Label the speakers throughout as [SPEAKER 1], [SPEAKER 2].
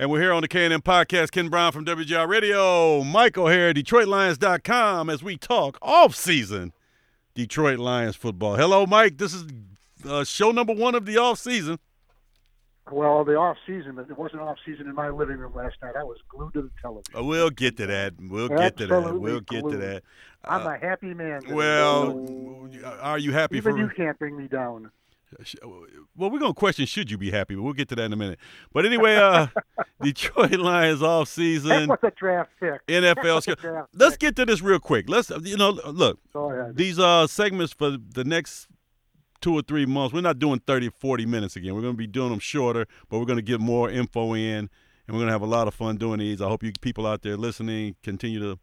[SPEAKER 1] And we're here on the K&M Podcast. Ken Brown from WGR Radio. Mike O'Hara, DetroitLions.com, as we talk off-season Detroit Lions football. Hello, Mike. This is uh, show number one of the off-season.
[SPEAKER 2] Well, the off season, but it wasn't off season in my living room last night. I was glued to the television.
[SPEAKER 1] Uh, we'll get to that. We'll get to that. We'll get to
[SPEAKER 2] glued.
[SPEAKER 1] that.
[SPEAKER 2] I'm
[SPEAKER 1] Uh,
[SPEAKER 2] a happy man. today.
[SPEAKER 1] well, are you happy for me?
[SPEAKER 2] even
[SPEAKER 1] for?
[SPEAKER 2] you can't bring me down.
[SPEAKER 1] Well, we're gonna question should you be happy, but we'll get to that in a minute. But anyway, uh, Detroit Lions off
[SPEAKER 2] That
[SPEAKER 1] season
[SPEAKER 2] was a draft pick.
[SPEAKER 1] NFL.
[SPEAKER 2] That was a
[SPEAKER 1] schedule.
[SPEAKER 2] draft
[SPEAKER 1] Let's
[SPEAKER 2] pick.
[SPEAKER 1] get to this real quick. Let's you know look these uh segments for the next two or three months. We're not doing 30, 40 minutes again. We're gonna be doing them shorter, but we're gonna get more info in, and we're gonna have a lot of fun doing these. I hope you people out there listening continue to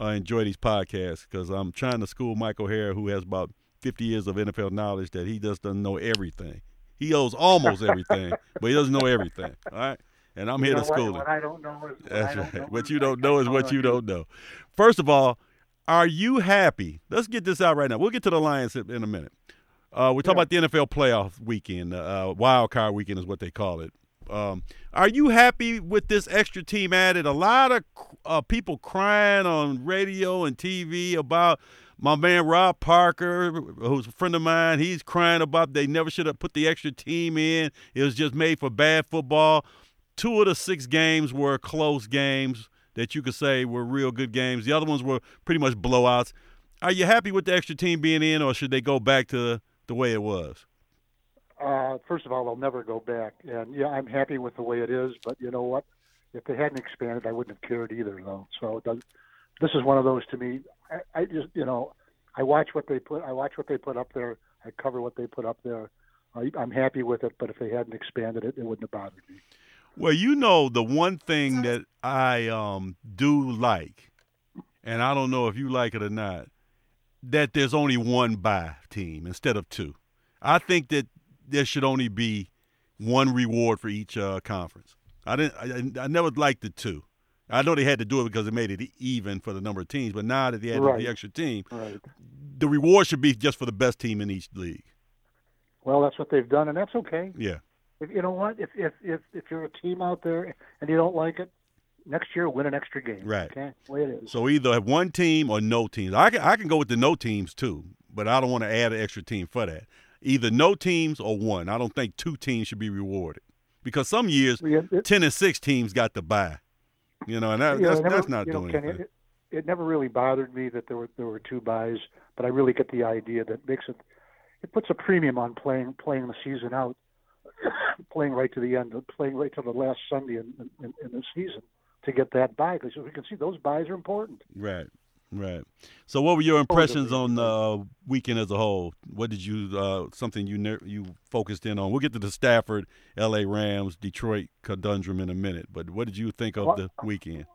[SPEAKER 1] uh, enjoy these podcasts because I'm trying to school Mike O'Hara, who has about 50 years of NFL knowledge, that he just doesn't know everything. He knows almost everything, but he doesn't know everything. All right, and I'm
[SPEAKER 2] You
[SPEAKER 1] here to school him.
[SPEAKER 2] What I don't know is
[SPEAKER 1] That's right.
[SPEAKER 2] know
[SPEAKER 1] What you don't know is what you don't know. First of all, are you happy? Let's get this out right now. We'll get to the Lions in in a minute. Uh, we're talking
[SPEAKER 2] Yeah.
[SPEAKER 1] about the NFL playoff weekend, uh, wild card weekend is what they call it. Um, are you happy with this extra team added? A lot of uh, people crying on radio and TV about my man Rob Parker, who's a friend of mine. He's crying about they never should have put the extra team in. It was just made for bad football. Two of the six games were close games that you could say were real good games. The other ones were pretty much blowouts. Are you happy with the extra team being in, or should they go back to the way it was?
[SPEAKER 2] Uh, first of all, they'll never go back. And yeah, I'm happy with the way it is. But you know what? If they hadn't expanded, I wouldn't have cared either, though. So it does, this is one of those to me. I, I just, you know, I watch what they put. I watch what they put up there. I cover what they put up there. I, I'm happy with it. But if they hadn't expanded it, it wouldn't have bothered me.
[SPEAKER 1] Well, you know the one thing that I um, do like, and I don't know if you like it or not, that there's only one bye team instead of two. I think that there should only be one reward for each uh, conference. I didn't. I, I never liked the two. I know they had to do it because it made it even for the number of teams, but now that they added
[SPEAKER 2] Right.
[SPEAKER 1] the extra team,
[SPEAKER 2] Right.
[SPEAKER 1] the reward should be just for the best team in each league.
[SPEAKER 2] Well, that's what they've done, and that's okay.
[SPEAKER 1] Yeah.
[SPEAKER 2] If, you know what? If if if if you're a team out there and you don't like it, next year win an extra game.
[SPEAKER 1] Right.
[SPEAKER 2] Okay. Way it is.
[SPEAKER 1] So either have one team or no teams. I can I can go with the no teams too, but I don't want to add an extra team for that. Either no teams or one. I don't think two teams should be rewarded because some years
[SPEAKER 2] Yeah, it-
[SPEAKER 1] ten and six teams got the bye. You know, and that,
[SPEAKER 2] you know,
[SPEAKER 1] that's,
[SPEAKER 2] it never-
[SPEAKER 1] that's not
[SPEAKER 2] you know,
[SPEAKER 1] doing anything.
[SPEAKER 2] It, it never really bothered me that there were there were two buys, but I really get the idea that makes it it puts a premium on playing playing the season out, playing right to the end, playing right to the last Sunday in, in, in the season to get that buy because we can see those buys are important.
[SPEAKER 1] Right, right. So, what were your impressions on the uh, weekend as a whole? What did you uh, something you ner- you focused in on? We'll get to the Stafford, L.A. Rams, Detroit conundrum in a minute. But what did you think of
[SPEAKER 2] Well,
[SPEAKER 1] the weekend?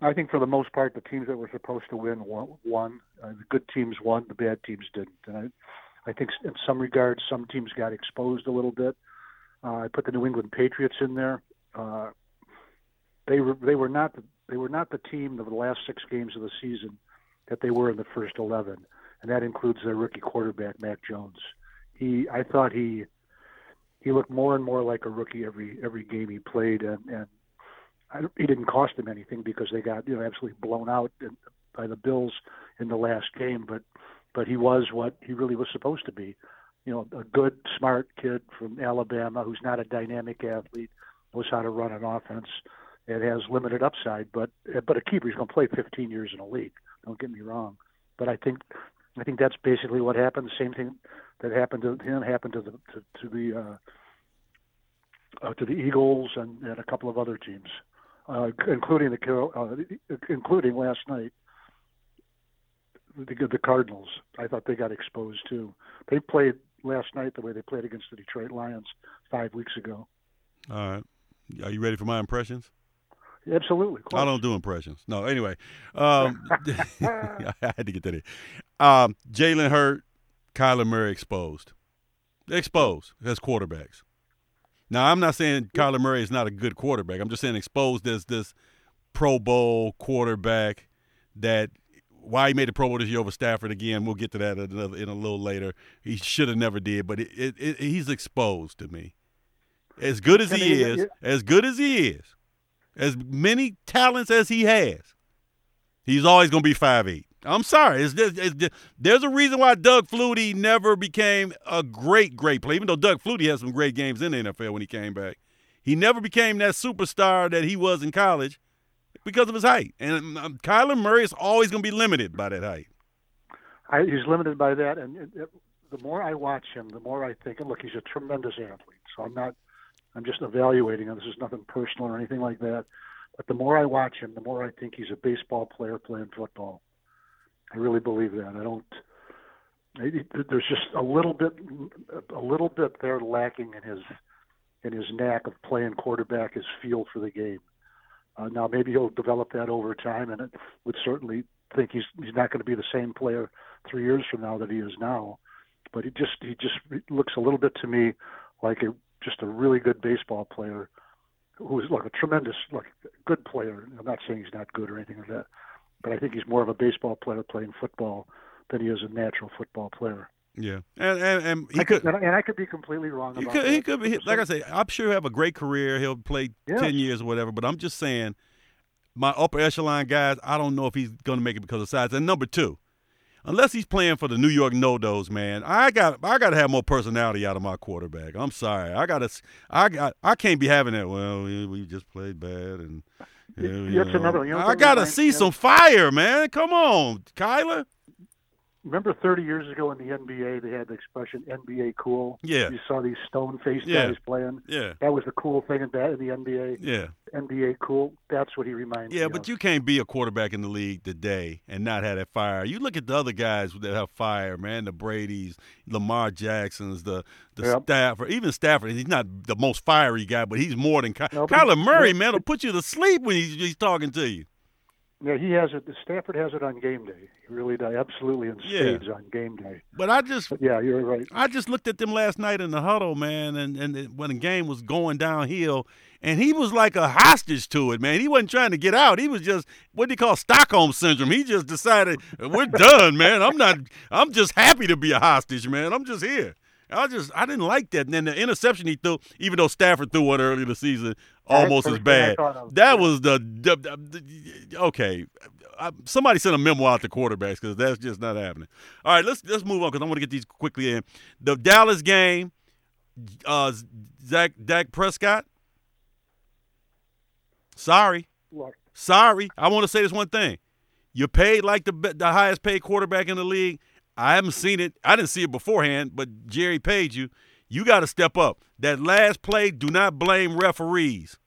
[SPEAKER 2] I think for the most part, the teams that were supposed to win won. won. Uh, the good teams won, the bad teams didn't. And I, I think in some regards, some teams got exposed a little bit. Uh, I put the New England Patriots in there. Uh, they were they were not the, they were not the team of the last six games of the season that they were in the first eleven, and that includes their rookie quarterback Mac Jones. He I thought he he looked more and more like a rookie every every game he played, and and I, he didn't cost them anything because they got you know absolutely blown out by the Bills in the last game. But but he was what he really was supposed to be. You know, a good, smart kid from Alabama who's not a dynamic athlete, knows how to run an offense. It has limited upside, but but a keeper. is going to play 15 years in a league. Don't get me wrong. But I think I think that's basically what happened. The same thing that happened to him happened to the to, to the uh, uh, to the Eagles and, and a couple of other teams uh, including the uh, including last night the the Cardinals. I thought they got exposed too. They played last night the way they played against the Detroit Lions five weeks ago.
[SPEAKER 1] All right. Are you ready for my impressions?
[SPEAKER 2] Absolutely.
[SPEAKER 1] I don't do impressions. No, anyway. Um, I had to get that in. Um, Jalen Hurts, Kyler Murray exposed. Exposed as quarterbacks. Now, I'm not saying Kyler Murray is not a good quarterback. I'm just saying exposed as this Pro Bowl quarterback that why he made the Pro Bowl this year over Stafford again. We'll get to that in, another, in a little later. He should have never did, but it, it, it, he's exposed to me. As good as
[SPEAKER 2] I
[SPEAKER 1] he is, as good as he is, as many talents as he has, he's always going to be five eight. I'm sorry. It's, it's, there's a reason why Doug Flutie never became a great, great player, even though Doug Flutie had some great games in the NFL when he came back. He never became that superstar that he was in college because of his height. And um, Kyler Murray is always going to be limited by that height.
[SPEAKER 2] I, he's limited by that, and it, it, the more I watch him, the more I think, and look, he's a tremendous athlete. So I'm not, I'm just evaluating him. This is nothing personal or anything like that. But the more I watch him, the more I think he's a baseball player playing football. I really believe that. I don't. There's just a little bit, a little bit there lacking in his, in his knack of playing quarterback, his feel for the game. Uh, now maybe he'll develop that over time, and it would certainly think he's he's not going to be the same player three years from now that he is now. But he just he just looks a little bit to me like a just a really good baseball player who's like a tremendous like good player. I'm not saying he's not good or anything like that, but I think he's more of a baseball player playing football than he is a natural football player.
[SPEAKER 1] Yeah, and and, and he
[SPEAKER 2] I
[SPEAKER 1] could,
[SPEAKER 2] could, and I could be completely wrong
[SPEAKER 1] he
[SPEAKER 2] about
[SPEAKER 1] could,
[SPEAKER 2] that.
[SPEAKER 1] he could be like I say. I'm sure he'll have a great career. He'll play
[SPEAKER 2] Yes.
[SPEAKER 1] ten years or whatever. But I'm just saying, my upper echelon guys, I don't know if he's going to make it because of size. And number two, unless he's playing for the New York No-Dos, man, I got I got to have more personality out of my quarterback. I'm sorry, I got to I got I can't be having that. Well, we, we just played bad and. You know.
[SPEAKER 2] another- you know
[SPEAKER 1] I gotta see
[SPEAKER 2] me
[SPEAKER 1] some fire, man. Come on, Kyler.
[SPEAKER 2] Remember 30 years ago in the NBA, they had the expression NBA cool.
[SPEAKER 1] Yeah.
[SPEAKER 2] You saw these stone-faced
[SPEAKER 1] Yeah.
[SPEAKER 2] guys playing.
[SPEAKER 1] Yeah,
[SPEAKER 2] That was the cool thing in that in the NBA.
[SPEAKER 1] yeah.
[SPEAKER 2] NBA cool. That's what he reminds me
[SPEAKER 1] Yeah,
[SPEAKER 2] of.
[SPEAKER 1] but you can't be a quarterback in the league today and not have that fire. You look at the other guys that have fire, man. The Brady's, Lamar Jacksons, the the
[SPEAKER 2] Yep.
[SPEAKER 1] Stafford. Even Stafford, he's not the most fiery guy, but he's more than Ky-
[SPEAKER 2] No, but-
[SPEAKER 1] Kyler Murray. man, will put you to sleep when he's, he's talking to you.
[SPEAKER 2] Yeah, he has it. Stafford has it on game day. He really does. Absolutely in
[SPEAKER 1] Yeah.
[SPEAKER 2] on game day.
[SPEAKER 1] But I just
[SPEAKER 2] But yeah, you're right.
[SPEAKER 1] I just looked at them last night in the huddle, man, and, and when the game was going downhill, and he was like a hostage to it, man. He wasn't trying to get out. He was just what do you call Stockholm syndrome. He just decided we're done, man. I'm not. I'm just happy to be a hostage, man. I'm just here. I just I didn't like that. And then the interception he threw, even though Stafford threw one earlier this season, almost as
[SPEAKER 2] First thing I
[SPEAKER 1] bad. That was the, the, the- okay. I, somebody sent a memo out to quarterbacks because that's just not happening. All right, let's let's move on because I want to get these quickly in. The Dallas game, uh, Zach Dak Prescott. Sorry,
[SPEAKER 2] Look,
[SPEAKER 1] sorry. I want to say this one thing. You're paid like the the highest paid quarterback in the league. I haven't seen it. I didn't see it beforehand, but Jerry paid you. You got to step up. That last play, do not blame referees.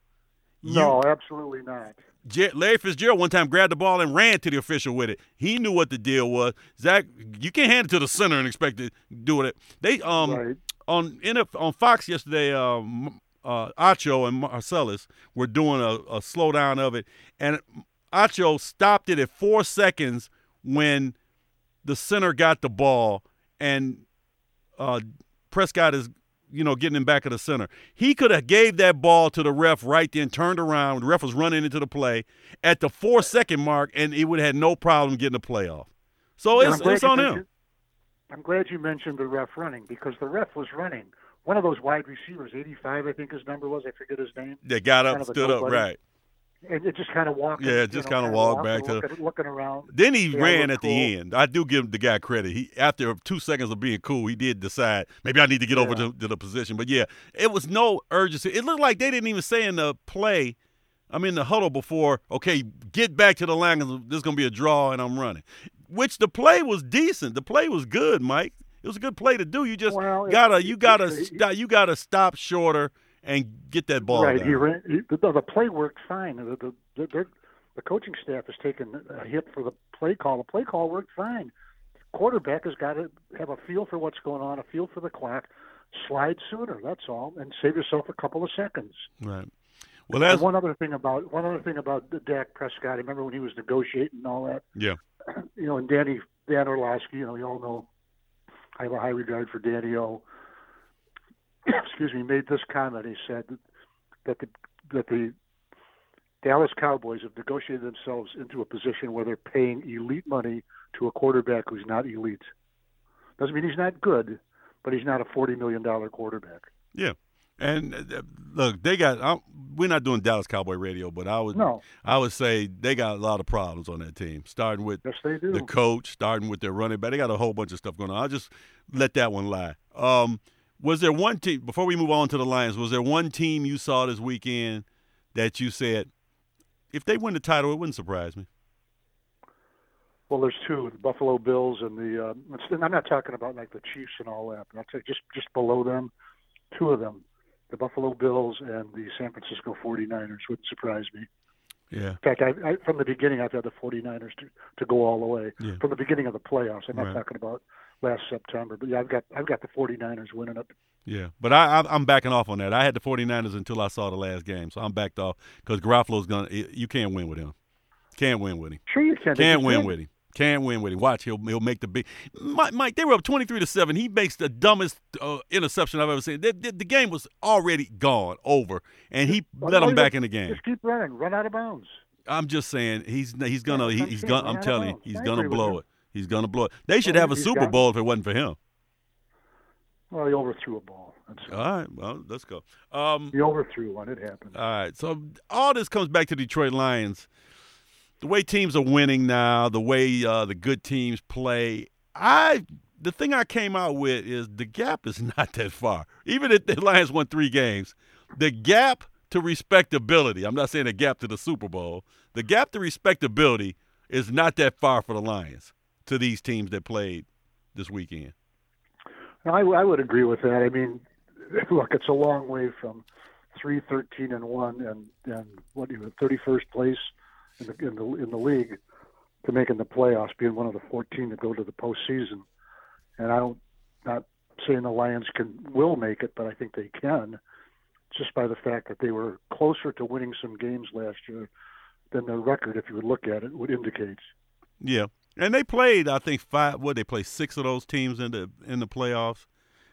[SPEAKER 1] You-
[SPEAKER 2] no, absolutely not.
[SPEAKER 1] Jer- Larry Fitzgerald one time grabbed the ball and ran to the official with it. He knew what the deal was. Zach, you can't hand it to the center and expect to do it. They um
[SPEAKER 2] right.
[SPEAKER 1] on on Fox yesterday, um, uh, Acho and Marcellus were doing a, a slowdown of it, and Acho stopped it at four seconds when the center got the ball, and uh, Prescott is, you know, getting him back at the center. He could have gave that ball to the ref right then, turned around. The ref was running into the play at the four second mark, and he would have had no problem getting the play off. So it's, it's on him.
[SPEAKER 2] I'm glad you mentioned the ref running because the ref was running. One of those wide receivers, 85, I think his number was. I forget his name.
[SPEAKER 1] They got up,
[SPEAKER 2] kind of
[SPEAKER 1] stood up,
[SPEAKER 2] nobody.
[SPEAKER 1] right.
[SPEAKER 2] And it just kind of walked.
[SPEAKER 1] Yeah, just kinda walked back to-
[SPEAKER 2] looking, looking around.
[SPEAKER 1] Then he
[SPEAKER 2] Yeah,
[SPEAKER 1] ran at the end. I do give the guy credit. He after two seconds of being cool, he did decide maybe I need to get over to, to the position. But yeah, it was no urgency. It looked like they didn't even say in the play. I mean the huddle before. Okay, get back to the line. This is gonna be a draw, and I'm running. Which the play was decent. The play was good, Mike. It was a good play to do. You just
[SPEAKER 2] Well,
[SPEAKER 1] gotta you gotta
[SPEAKER 2] it-
[SPEAKER 1] stop, you gotta stop shorter and get that ball.
[SPEAKER 2] right.
[SPEAKER 1] down.
[SPEAKER 2] He ran. He, the, the play worked fine. The, the, the, coaching staff has taken a hit for the play call. The play call worked fine. Quarterback has got to have a feel for what's going on, a feel for the clock. Slide sooner. That's all, and save yourself a couple of seconds.
[SPEAKER 1] Right. Well, that's
[SPEAKER 2] And one other thing about one other thing about the Dak Prescott. I remember when he was negotiating and all that.
[SPEAKER 1] yeah.
[SPEAKER 2] You know, and Danny Dan Orlovsky. You know, you all know I have a high regard for Danny O. Excuse me. Made this comment. He said that the that the Dallas Cowboys have negotiated themselves into a position where they're paying elite money to a quarterback who's not elite. Doesn't mean he's not good, but he's not a forty million dollar quarterback.
[SPEAKER 1] Yeah. And uh, look, they got. I'm, we're not doing Dallas Cowboy radio, but I would
[SPEAKER 2] No,
[SPEAKER 1] I would say they got a lot of problems on that team. Starting with
[SPEAKER 2] yes they do.
[SPEAKER 1] the coach, starting with their running back. They got a whole bunch of stuff going on. I'll just let that one lie. Um, was there one team before we move on to the Lions? Was there one team you saw this weekend that you said, if they win the title, it wouldn't surprise me?
[SPEAKER 2] Well, there's two: the Buffalo Bills and the. Uh, and I'm not talking about like the Chiefs and all that. But I'll say just just below them, two of them, the Buffalo Bills and the San Francisco 49ers wouldn't surprise me.
[SPEAKER 1] Yeah.
[SPEAKER 2] In fact, I, I, from the beginning, I've had the 49ers to, to go all the way.
[SPEAKER 1] Yeah.
[SPEAKER 2] From the beginning of the playoffs, I'm not
[SPEAKER 1] Right.
[SPEAKER 2] talking about last September, but yeah, I've got I've got the 49ers winning it.
[SPEAKER 1] Yeah, but I, I I'm backing off on that. I had the 49ers until I saw the last game, so I'm backed off because Garoppolo's gonna. You can't win with him. Can't win with him.
[SPEAKER 2] Sure, you can.
[SPEAKER 1] Can't
[SPEAKER 2] You
[SPEAKER 1] win
[SPEAKER 2] can.
[SPEAKER 1] with him. Can't win with him. Watch, he'll he'll make the big. Mike, Mike they were up 23 to seven. He makes the dumbest uh, interception I've ever seen. The, the, the game was already gone, over, and he
[SPEAKER 2] Well,
[SPEAKER 1] let him back in the game.
[SPEAKER 2] Just keep running. Run out of bounds.
[SPEAKER 1] I'm just saying he's he's gonna
[SPEAKER 2] Yeah,
[SPEAKER 1] he, he's gonna. I'm telling you, he's gonna blow it. He's gonna blow it. They should
[SPEAKER 2] Well,
[SPEAKER 1] have a Super Bowl if it wasn't for him.
[SPEAKER 2] Well, he overthrew a ball.
[SPEAKER 1] All right, well, let's go. Um,
[SPEAKER 2] He overthrew one. It happened.
[SPEAKER 1] All right. So all this comes back to Detroit Lions. The way teams are winning now, the way uh, the good teams play. I the thing I came out with is the gap is not that far. Even if the Lions won three games, the gap to respectability. I'm not saying the gap to the Super Bowl. The gap to respectability is not that far for the Lions to these teams that played this weekend.
[SPEAKER 2] I, I would agree with that. I mean, look, it's a long way from three thirteen and one and and what do you thirty first place in the in the in the league to making the playoffs, being one of the fourteen that go to the postseason. And I don't not saying the Lions can will make it, but I think they can, just by the fact that they were closer to winning some games last year than their record, if you would look at it, would indicate.
[SPEAKER 1] Yeah, and they played. I think five. What they played six of those teams in the in the playoffs,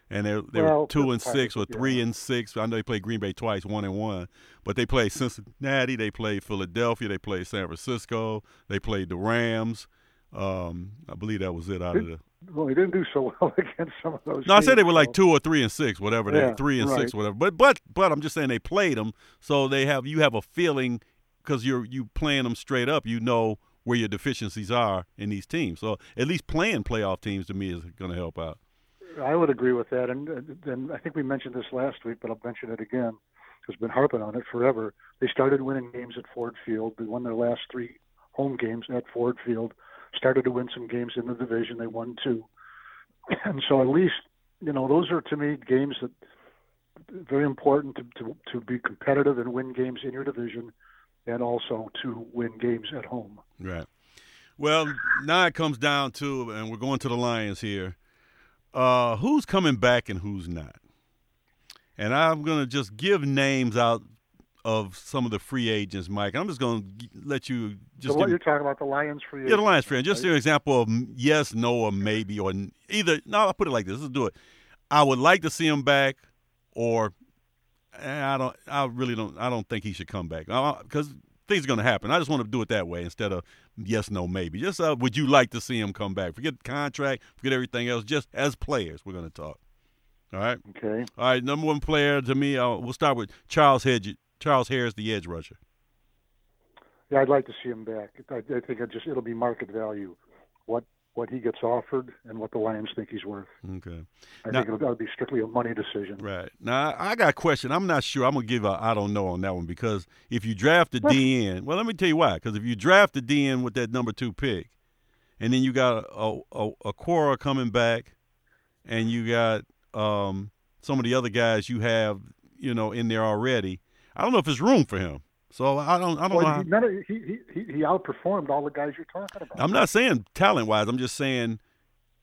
[SPEAKER 1] and they they were two and six or three
[SPEAKER 2] yeah.
[SPEAKER 1] and six. I know they played Green Bay twice, one and one, but they played Cincinnati, they played Philadelphia, they played San Francisco, they played the Rams. Um, I believe that was it out of the.
[SPEAKER 2] Well, they didn't do so well against some of those.
[SPEAKER 1] No, I said they were like two or three and six, whatever. They
[SPEAKER 2] Yeah,
[SPEAKER 1] three and six, whatever. But but but I'm just saying they played them, so they have you have a feeling because you're you playing them straight up. You know where your deficiencies are in these teams. So at least playing playoff teams to me is going to help out.
[SPEAKER 2] I would agree with that, and I think we mentioned this last week, but I'll mention it again. Has been harping on it forever. They started winning games at Ford Field. They won their last three home games at Ford Field. Started to win some games in the division. They won two, and so at least you know those are to me games that very important to to, to be competitive and win games in your division, and also to win games at home.
[SPEAKER 1] Right. Well, now it comes down to, and we're going to the Lions here. Uh, who's coming back and who's not? And I'm going to just give names out of some of the free agents, Mike. I'm just going to let you just
[SPEAKER 2] so what
[SPEAKER 1] give,
[SPEAKER 2] you're talking about the Lions for you?
[SPEAKER 1] yeah, the Lions free. agent. Just an example of yes, no, or maybe, or either. No, I'll put it like this. Let's do it. I would like to see him back, or I don't. I really don't. I don't think he should come back because things are going to happen. I just want to do it that way instead of yes, no, maybe. Just uh, would you like to see him come back? Forget contract, forget everything else. Just as players, we're going to talk. All right.
[SPEAKER 2] Okay.
[SPEAKER 1] All right. Number one player to me. Uh, we'll start with Charles Hedge. Charles Harris, the edge rusher.
[SPEAKER 2] Yeah, I'd like to see him back. I, I think just it'll be market value, what what he gets offered and what the Lions think he's worth.
[SPEAKER 1] Okay.
[SPEAKER 2] I
[SPEAKER 1] Now-
[SPEAKER 2] think it'll, be strictly a money decision.
[SPEAKER 1] Right. Now, I got a question. I'm not sure. I'm going to give a I don't know on that one because if you draft Aidan,
[SPEAKER 2] well,
[SPEAKER 1] let me tell you why. Because if you draft Aidan with that number two pick, and then you got a, a, Okwara coming back, and you got um, some of the other guys you have, you know, in there already, I don't know if there's room for him. So I don't, I don't know.
[SPEAKER 2] Well,
[SPEAKER 1] How,
[SPEAKER 2] he, he, he he outperformed all the guys you're talking about.
[SPEAKER 1] I'm not saying talent wise. I'm just saying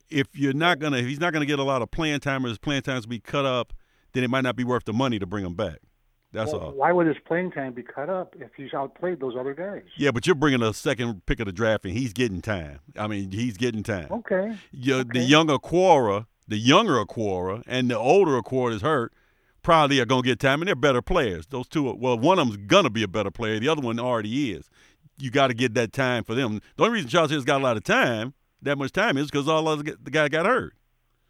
[SPEAKER 1] if you're not gonna, if he's not gonna get a lot of playing time or his playing time times be cut up, then it might not be worth the money to bring him back. That's
[SPEAKER 2] Well,
[SPEAKER 1] all.
[SPEAKER 2] Why would his playing time be cut up if he's outplayed those other guys?
[SPEAKER 1] Yeah, but you're bringing a second pick of the draft, and he's getting time. I mean, he's getting time.
[SPEAKER 2] Okay.
[SPEAKER 1] You- The younger Okwara, the younger Okwara, and the older Okwara is hurt. Probably are gonna get time, and they're better players. Those two, are, well, one of them's gonna be a better player. The other one already is. You got to get that time for them. The only reason Charles Hill's got a lot of time, that much time, is because all other the guy got hurt.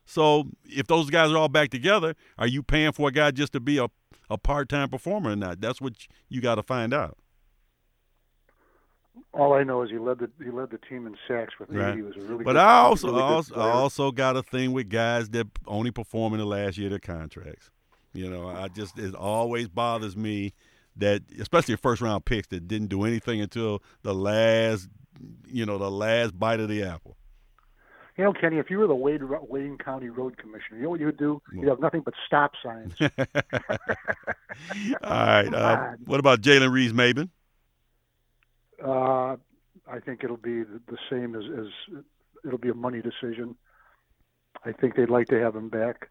[SPEAKER 1] So if those guys are all back together, are you paying for a guy just to be a a part-time performer or not. That's what you got to find out.
[SPEAKER 2] All I know is he led the he led the team in sacks with right. He was a really
[SPEAKER 1] but
[SPEAKER 2] good,
[SPEAKER 1] I also
[SPEAKER 2] really
[SPEAKER 1] also, I also got a thing with guys that only perform in the last year of their contracts. You know, I just it always bothers me that especially first round picks that didn't do anything until the last you know the last bite of the apple.
[SPEAKER 2] You know, Kenny, if you were the Wade, Wayne County Road Commissioner, you know what you would do? You'd have nothing but stop signs.
[SPEAKER 1] All right. Uh, what about Jalen Reeves-Maybin?
[SPEAKER 2] Uh, I think it'll be the, the same as, as it'll be a money decision. I think they'd like to have him back.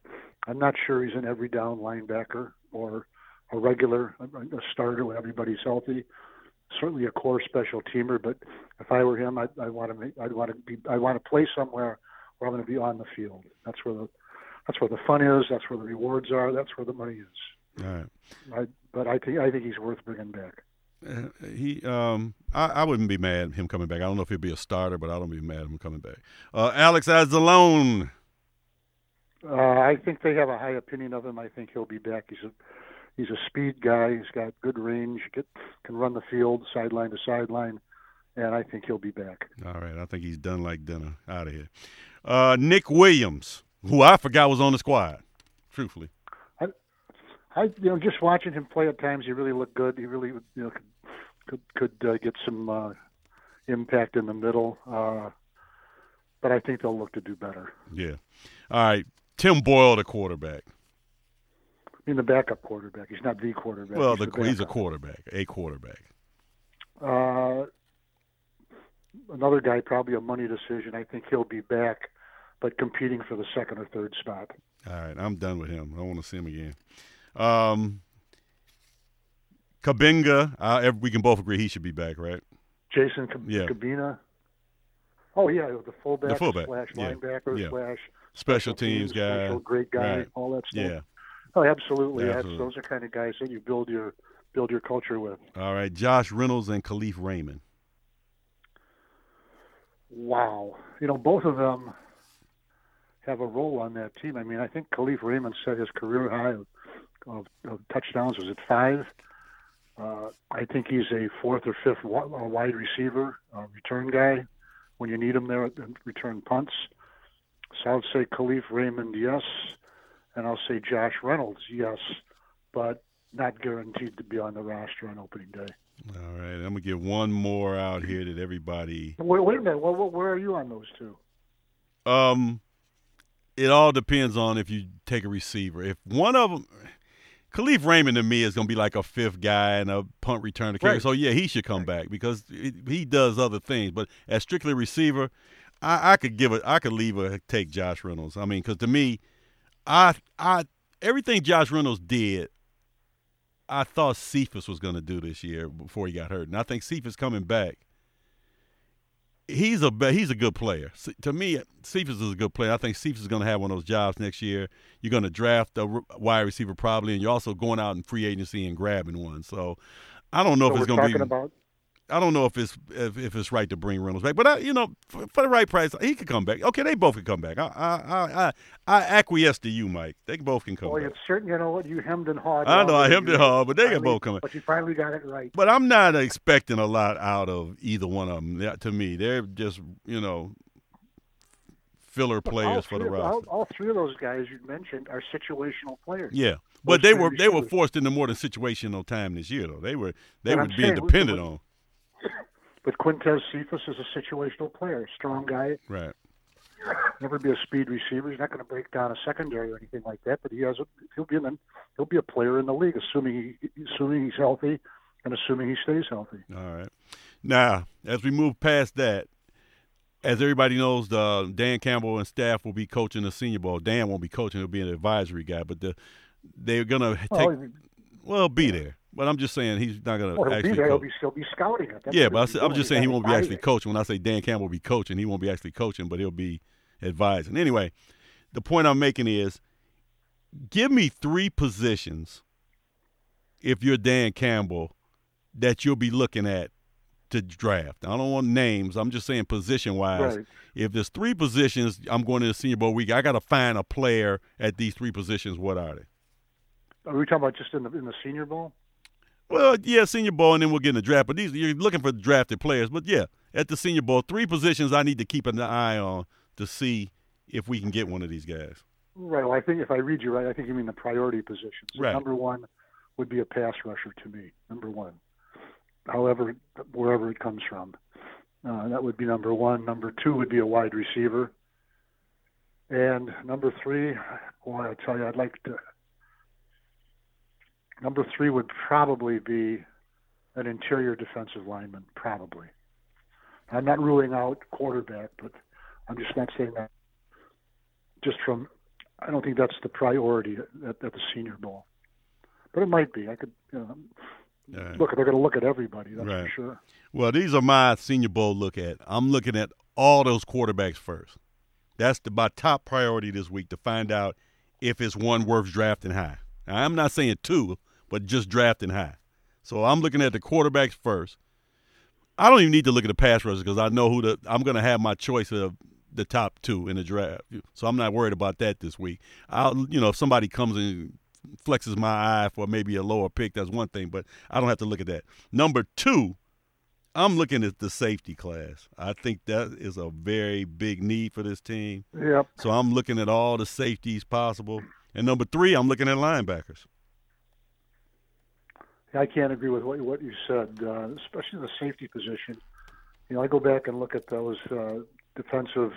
[SPEAKER 2] I'm not sure he's an every down linebacker or a regular, a starter when everybody's healthy. Certainly a core special teamer, but if I were him, I'd, I want to make, I'd want to be, I want to play somewhere where I'm going to be on the field. That's where the, that's where the fun is. That's where the rewards are. That's where the money is.
[SPEAKER 1] All right.
[SPEAKER 2] I, but I think I think he's worth bringing back.
[SPEAKER 1] Uh, he, um, I, I, wouldn't be mad him coming back. I don't know if he'll be a starter, but I don't be mad him coming back. Uh, Alex Anzalone.
[SPEAKER 2] Uh, I think they have a high opinion of him. I think he'll be back. He's a he's a speed guy. He's got good range. Get, can run the field sideline to sideline, and I think he'll be back.
[SPEAKER 1] All right, I think he's done like dinner. Out of here. Uh, Nick Williams, who I forgot was on the squad. Truthfully,
[SPEAKER 2] I, I you know just watching him play at times, he really looked good. He really you know could could, could uh, get some uh, impact in the middle. Uh, but I think they'll look to do better.
[SPEAKER 1] Yeah. All right. Tim Boyle, the quarterback.
[SPEAKER 2] I mean, the backup quarterback. He's not the quarterback.
[SPEAKER 1] Well,
[SPEAKER 2] he's,
[SPEAKER 1] the, he's a quarterback, a quarterback.
[SPEAKER 2] Uh, another guy, probably a money decision. I think he'll be back, but competing for the second or third spot.
[SPEAKER 1] All right, I'm done with him. I don't want to see him again. Um, Cabinda, uh, we can both agree he should be back, right?
[SPEAKER 2] Jason Kab-
[SPEAKER 1] yeah.
[SPEAKER 2] Cabinda. Oh yeah, the fullback,
[SPEAKER 1] the fullback.
[SPEAKER 2] slash
[SPEAKER 1] yeah.
[SPEAKER 2] linebacker
[SPEAKER 1] yeah.
[SPEAKER 2] slash
[SPEAKER 1] special teams, teams guy,
[SPEAKER 2] special great guy,
[SPEAKER 1] right.
[SPEAKER 2] all that stuff.
[SPEAKER 1] Yeah.
[SPEAKER 2] Oh, absolutely.
[SPEAKER 1] absolutely.
[SPEAKER 2] those are kind of guys that you build your build your culture with.
[SPEAKER 1] All right, Josh Reynolds and Kalif Raymond.
[SPEAKER 2] Wow, you know both of them have a role on that team. I mean, I think Kalif Raymond set his career high of, of, of touchdowns. Was it five? Uh, I think he's a fourth or fifth wide receiver, uh, return guy when you need him there at return punts. So I'll say Kalif Raymond, yes, and I'll say Josh Reynolds, yes, but not guaranteed to be on the roster on opening day.
[SPEAKER 1] All right, I'm gonna get one more out here that everybody.
[SPEAKER 2] Wait, wait a minute. Well, where are you on those two?
[SPEAKER 1] Um, it all depends on if you take a receiver. If one of them, Kalif Raymond to me is going to be like a fifth guy and a punt returner. Right. So yeah, he should come back because he does other things. But as strictly receiver, I, I could give it. I could leave a take Josh Reynolds. I mean, because to me, I I everything Josh Reynolds did, I thought Cephus was going to do this year before he got hurt, and I think Cephus coming back he's a he's a good player. To me, Cephus is a good player. I think Cephus is going to have one of those jobs next year. You're going to draft a wide receiver probably, and you're also going out in free agency and grabbing one. So I don't know
[SPEAKER 2] so
[SPEAKER 1] if it's going to be.
[SPEAKER 2] About-
[SPEAKER 1] I don't know if it's if, if it's right to bring Reynolds back, but I, you know, for, for, the right price, he could come back. Okay, they both could come back. I I I, I acquiesce to you, Mike. They both can come
[SPEAKER 2] well,
[SPEAKER 1] back.
[SPEAKER 2] it's certain. You know what? You hemmed and hawed.
[SPEAKER 1] I know I hemmed and hawed, but they
[SPEAKER 2] finally,
[SPEAKER 1] can both come back.
[SPEAKER 2] But you finally got it right.
[SPEAKER 1] But I'm not expecting a lot out of either one of them. To me, they're just you know filler players for the roster.
[SPEAKER 2] All, all, three of those guys you mentioned are situational players.
[SPEAKER 1] Yeah, but they were they were forced into more than situational time this year, though. They were they were being saying, dependent on.
[SPEAKER 2] But Quintez Cephus is a situational player, strong guy.
[SPEAKER 1] Right.
[SPEAKER 2] Never be a speed receiver. He's not going to break down a secondary or anything like that. But he has a he'll be an, he'll be a player in the league, assuming he assuming he's healthy and assuming he stays healthy.
[SPEAKER 1] All right. Now, as we move past that, as everybody knows, the Dan Campbell and staff will be coaching the Senior Bowl. Dan won't be coaching; he'll be an advisory guy. But the they're gonna oh, take. Well, well be there. But I'm just saying he's not going to
[SPEAKER 2] well,
[SPEAKER 1] actually.
[SPEAKER 2] Be there. He'll be still be scouting it.
[SPEAKER 1] yeah, but I am just saying he won't be actually coaching. When I say Dan Campbell will be coaching, he won't be actually coaching, but he'll be advising. Anyway, the point I'm making is, give me three positions. If you're Dan Campbell, that you'll be looking at to draft. I don't want names. I'm just saying position wise.
[SPEAKER 2] Right.
[SPEAKER 1] If there's three positions, I'm going to the Senior Bowl week. I got to find a player at these three positions. What are they?
[SPEAKER 2] Are we talking about just in the in the Senior Bowl?
[SPEAKER 1] Well, yeah, Senior Bowl, and then we'll get in the draft. But these you're looking for drafted players. But yeah, at the Senior Bowl, three positions I need to keep an eye on to see if we can get one of these guys.
[SPEAKER 2] Right. Well, I think if I read you right, I think you mean the priority positions.
[SPEAKER 1] Right.
[SPEAKER 2] Number one would be a pass rusher to me. Number one, however, wherever it comes from, uh, that would be number one. Number two would be a wide receiver, and number three, boy, I tell you, I'd like to. Number three would probably be an interior defensive lineman, probably. I'm not ruling out quarterback, but I'm just not saying that just from I don't think that's the priority at, at the Senior Bowl, but it might be. I could you know,
[SPEAKER 1] Right.
[SPEAKER 2] look. They're going to look at everybody. That's
[SPEAKER 1] Right.
[SPEAKER 2] for sure.
[SPEAKER 1] Well, these are my Senior Bowl look at. I'm looking at all those quarterbacks first. That's the, my top priority this week to find out if it's one worth drafting high. Now, I'm not saying two, but just drafting high. So I'm looking at the quarterbacks first. I don't even need to look at the pass rushers because I know who the I'm going to have my choice of the top two in the draft. So I'm not worried about that this week. I'll you know if somebody comes and flexes my eye for maybe a lower pick, that's one thing, but I don't have to look at that. Number two, I'm looking at the safety class. I think that is a very big need for this team.
[SPEAKER 2] Yep.
[SPEAKER 1] So I'm looking at all the safeties possible. And number three, I'm looking at linebackers.
[SPEAKER 2] I can't agree with what what you said, uh, especially the safety position. You know, I go back and look at those uh, defensive,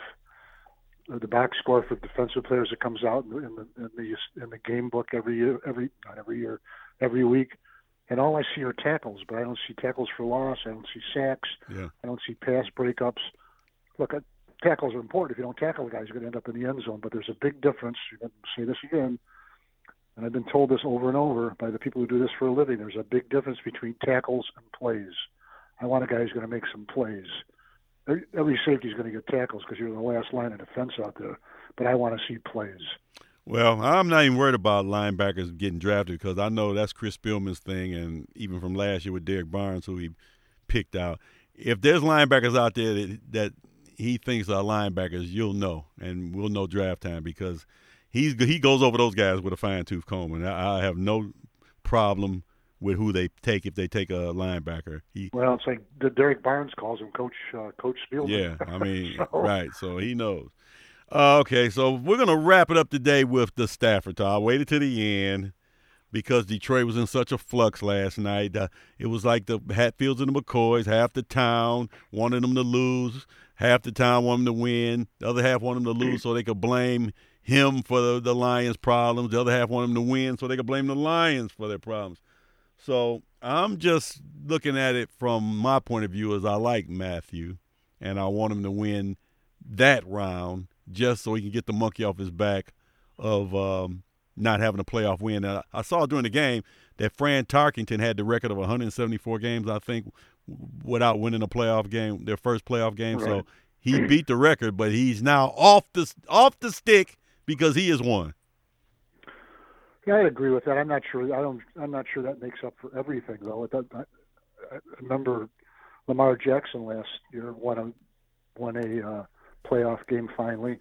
[SPEAKER 2] uh, the box score for defensive players that comes out in the in the in the, game book every year, every not every year, every week, and all I see are tackles, but I don't see tackles for loss. I don't see sacks.
[SPEAKER 1] Yeah.
[SPEAKER 2] I don't see pass breakups. Look, uh, tackles are important. If you don't tackle a guy, he's going to end up in the end zone. But there's a big difference. You're going to say this again and I've been told this over and over by the people who do this for a living. There's a big difference between tackles and plays. I want a guy who's going to make some plays. Every, every safety is going to get tackles because you're the last line of defense out there. But I want to see plays.
[SPEAKER 1] Well, I'm not even worried about linebackers getting drafted because I know that's Chris Spielman's thing, and even from last year with Derrick Barnes, who he picked out. If there's linebackers out there that, that he thinks our linebackers, you'll know, and we'll know draft time because he's he goes over those guys with a fine tooth comb, and I, I have no problem with who they take if they take a linebacker. He
[SPEAKER 2] Well, it's like the Derrick Barnes calls him Coach uh, Coach Spielman.
[SPEAKER 1] yeah, I mean,
[SPEAKER 2] So-
[SPEAKER 1] right. So he knows. Uh, okay, so we're gonna wrap it up today with the Stafford. I waited to the end because Detroit was in such a flux last night. Uh, it was like the Hatfields and the McCoys. Half the town wanted them to lose, half the town wanted them to win. The other half wanted them to lose so they could blame him for the, the Lions' problems. The other half wanted them to win so they could blame the Lions for their problems. So I'm just looking at it from my point of view as I like Matthew, and I want him to win that round just so he can get the monkey off his back of um, not having a playoff win. And I, I saw during the game that Fran Tarkenton had the record of 174 games, I think, without winning a playoff game, their first playoff game. So he beat the record, but he's now off the off the stick because he has won.
[SPEAKER 2] Yeah, I agree with that. I'm not sure. I don't. I'm not sure that makes up for everything, though. It, I, I remember Lamar Jackson last year won a won a uh, playoff game finally.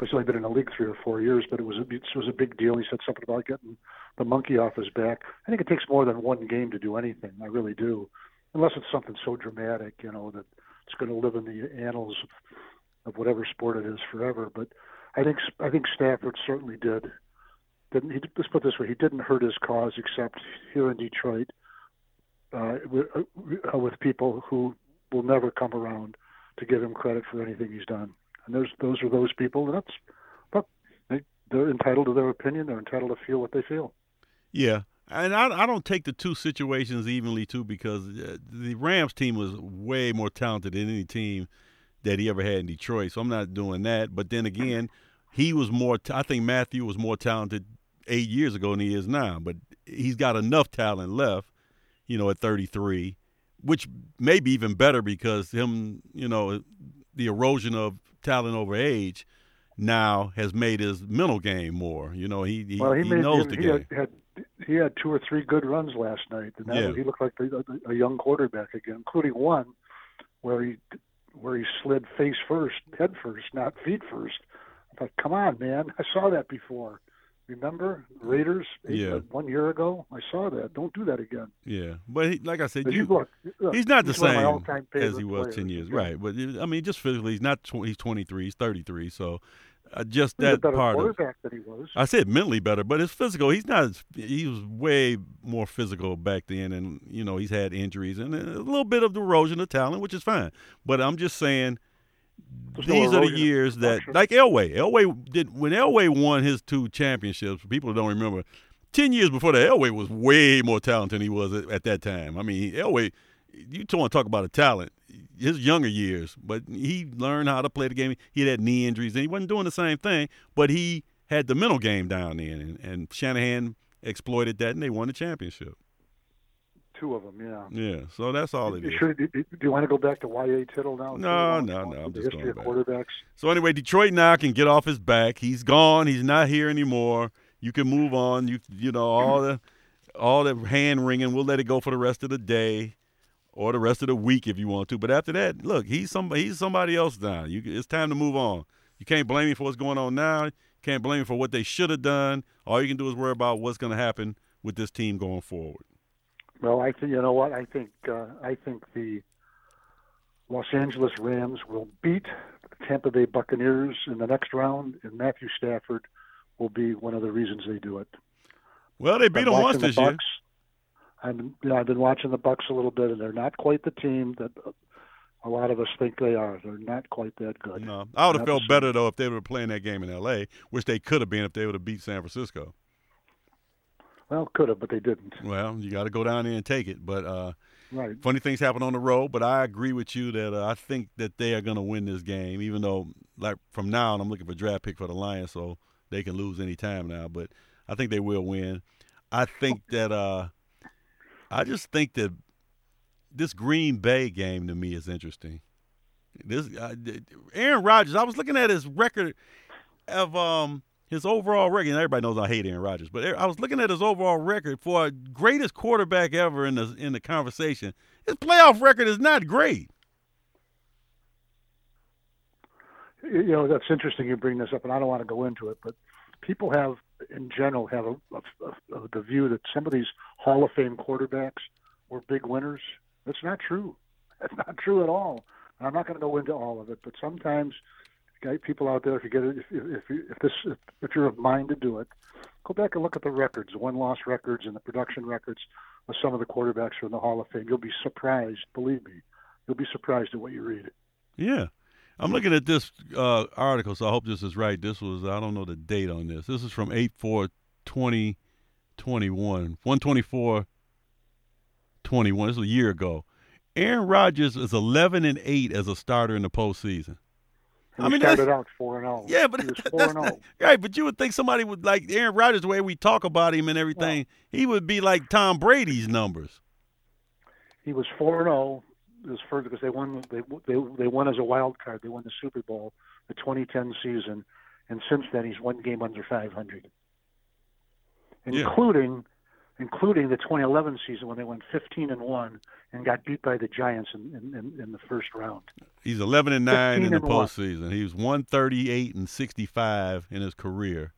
[SPEAKER 2] He's only been in the league three or four years, but it was a, it was a big deal. He said something about getting the monkey off his back. I think it takes more than one game to do anything. I really do, unless it's something so dramatic, you know, that it's going to live in the annals of, of whatever sport it is forever. But I think I think Stafford certainly did didn't he, let's put it this way, he didn't hurt his cause except here in Detroit uh, with, uh, with people who will never come around to give him credit for anything he's done. And those are those people, that's but they, they're entitled to their opinion. They're entitled to feel what they feel.
[SPEAKER 1] Yeah. And I, I don't take the two situations evenly too because uh, the Rams team was way more talented than any team that he ever had in Detroit. So I'm not doing that. But then again, he was more. I think Matthew was more talented eight years ago than he is now. But he's got enough talent left, you know, at 33, which may be even better because him, you know, the erosion of talent over age now has made his mental game more. You know, he he,
[SPEAKER 2] well, he,
[SPEAKER 1] he
[SPEAKER 2] made
[SPEAKER 1] knows
[SPEAKER 2] he,
[SPEAKER 1] the
[SPEAKER 2] he
[SPEAKER 1] game.
[SPEAKER 2] had, he had two or three good runs last night, and
[SPEAKER 1] Yeah.
[SPEAKER 2] he looked like a, a young quarterback again, including one where he where he slid face first, head first, not feet first. I thought, come on, man, I saw that before. Remember Raiders
[SPEAKER 1] Yeah.
[SPEAKER 2] one year ago? I saw that. Don't do that again.
[SPEAKER 1] Yeah, but he, like I said, you,
[SPEAKER 2] look, look,
[SPEAKER 1] he's not the
[SPEAKER 2] he's my
[SPEAKER 1] same as he was ten years,
[SPEAKER 2] Yeah.
[SPEAKER 1] right? But I mean, just physically, he's not. Tw- he's twenty three. He's thirty three. So uh, just
[SPEAKER 2] He's
[SPEAKER 1] that part of.
[SPEAKER 2] quarterback than he was.
[SPEAKER 1] I said mentally better, but his physical, he's not. as- He was way more physical back then, and you know he's had injuries and a little bit of erosion of talent, which is fine. But I'm just saying,
[SPEAKER 2] There's no
[SPEAKER 1] these are the years that,
[SPEAKER 2] production.
[SPEAKER 1] like Elway, Elway did when Elway won his two championships. People don't remember. Ten years before that, Elway was way more talented than he was at, at that time. I mean, Elway, you want to talk about a talent. His younger years, but he learned how to play the game. He had knee injuries, and he wasn't doing the same thing. But he had the mental game down then, and, and Shanahan exploited that, and they won the championship.
[SPEAKER 2] Two of them, yeah.
[SPEAKER 1] Yeah, so that's all it is.
[SPEAKER 2] sure, do, do you want to go back to Y.A. Tittle now?
[SPEAKER 1] No, no, no, I'm just
[SPEAKER 2] history
[SPEAKER 1] going
[SPEAKER 2] of
[SPEAKER 1] back.
[SPEAKER 2] quarterbacks.
[SPEAKER 1] So anyway, Detroit now can get off his back. He's gone. He's not here anymore. You can move on. You you know all the all the hand wringing. We'll let it go for the rest of the day or the rest of the week if you want to. But after that, look, he's somebody. He's somebody else now. You, it's time to move on. You can't blame him for what's going on now. You can't blame him for what they should have done. All you can do is worry about what's going to happen with this team going forward.
[SPEAKER 2] Well, I think you know what I think. Uh, I think the Los Angeles Rams will beat the Tampa Bay Buccaneers in the next round, and Matthew Stafford will be one of the reasons they do it.
[SPEAKER 1] Well, they beat them once this year.
[SPEAKER 2] I've been, you know, I've been watching the Bucs a little bit, and they're not quite the team that a lot of us think they are. They're not quite that good.
[SPEAKER 1] No, I would have felt better though if they were playing that game in L.A., which they could have been if they would have beat San Francisco.
[SPEAKER 2] Well, could have, but they didn't.
[SPEAKER 1] Well, you got to go down there and take it. But uh,
[SPEAKER 2] Right.
[SPEAKER 1] funny things happen on the road. But I agree with you that uh, I think that they are going to win this game. Even though, like from now on, I'm looking for a draft pick for the Lions, so they can lose any time now. But I think they will win. I think that. Uh, I just think that this Green Bay game to me is interesting. This uh, Aaron Rodgers. I was looking at his record of um his overall record. Everybody knows I hate Aaron Rodgers, but I was looking at his overall record for greatest quarterback ever in the in the conversation. His playoff record is not great.
[SPEAKER 2] you know that's interesting you bring this up and i don't want to go into it but people have in general have a, a, a, a, the view that some of these hall of fame quarterbacks were big winners that's not true that's not true at all and i'm not going to go into all of it but sometimes people out there if you get it if if, you, if this if, if you're of mind to do it go back and look at the records the win loss records and the production records of some of the quarterbacks from the hall of fame you'll be surprised believe me you'll be surprised at what you read
[SPEAKER 1] Yeah. I'm looking at this uh, article, so I hope this is right. This was, I don't know the date on this. This is from 8 4 2021, 124 21. This was a year ago. Aaron Rodgers is 11 and 8 as a starter in the postseason. I mean,
[SPEAKER 2] started out four and zero.
[SPEAKER 1] Yeah, but
[SPEAKER 2] he was
[SPEAKER 1] that-
[SPEAKER 2] four and oh. zero.
[SPEAKER 1] right. But you would think somebody would like Aaron Rodgers, the way we talk about him and everything, he would be like Tom Brady's numbers.
[SPEAKER 2] He was four and zero. It was further because they won. They they they won as a wild card. They won the Super Bowl, the 2010 season, and since then he's one game under 500,
[SPEAKER 1] Yeah.
[SPEAKER 2] including including the 2011 season when they went 15 and one and got beat by the Giants in in, in, the first round.
[SPEAKER 1] He's 11 and 9 in the
[SPEAKER 2] 15 one.
[SPEAKER 1] postseason. He was 138 and 65 in his career,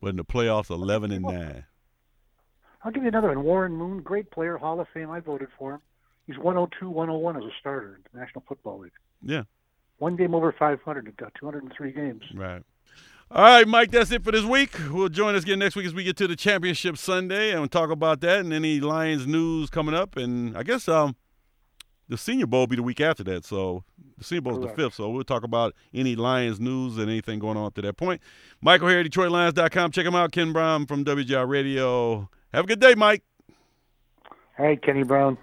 [SPEAKER 1] but in the playoffs, 11 and 9.
[SPEAKER 2] I'll give you another one. Warren Moon, great player, Hall of Fame. I voted for him. He's 102, 101 as a starter in the National Football League.
[SPEAKER 1] Yeah,
[SPEAKER 2] One game over 500. He got 203 games.
[SPEAKER 1] right. All right, Mike, that's it for this week. We'll join us again next week as we get to the championship Sunday and we'll talk about that and any Lions news coming up. And I guess um, the Senior Bowl will be the week after that. So the Senior Bowl is the fifth. So we'll talk about any Lions news and anything going on up to that point. Mike O'Hara at DetroitLions.com. Check him out. Ken Brown from WGR Radio. Have a good day, Mike.
[SPEAKER 2] Right, Kenny Brown.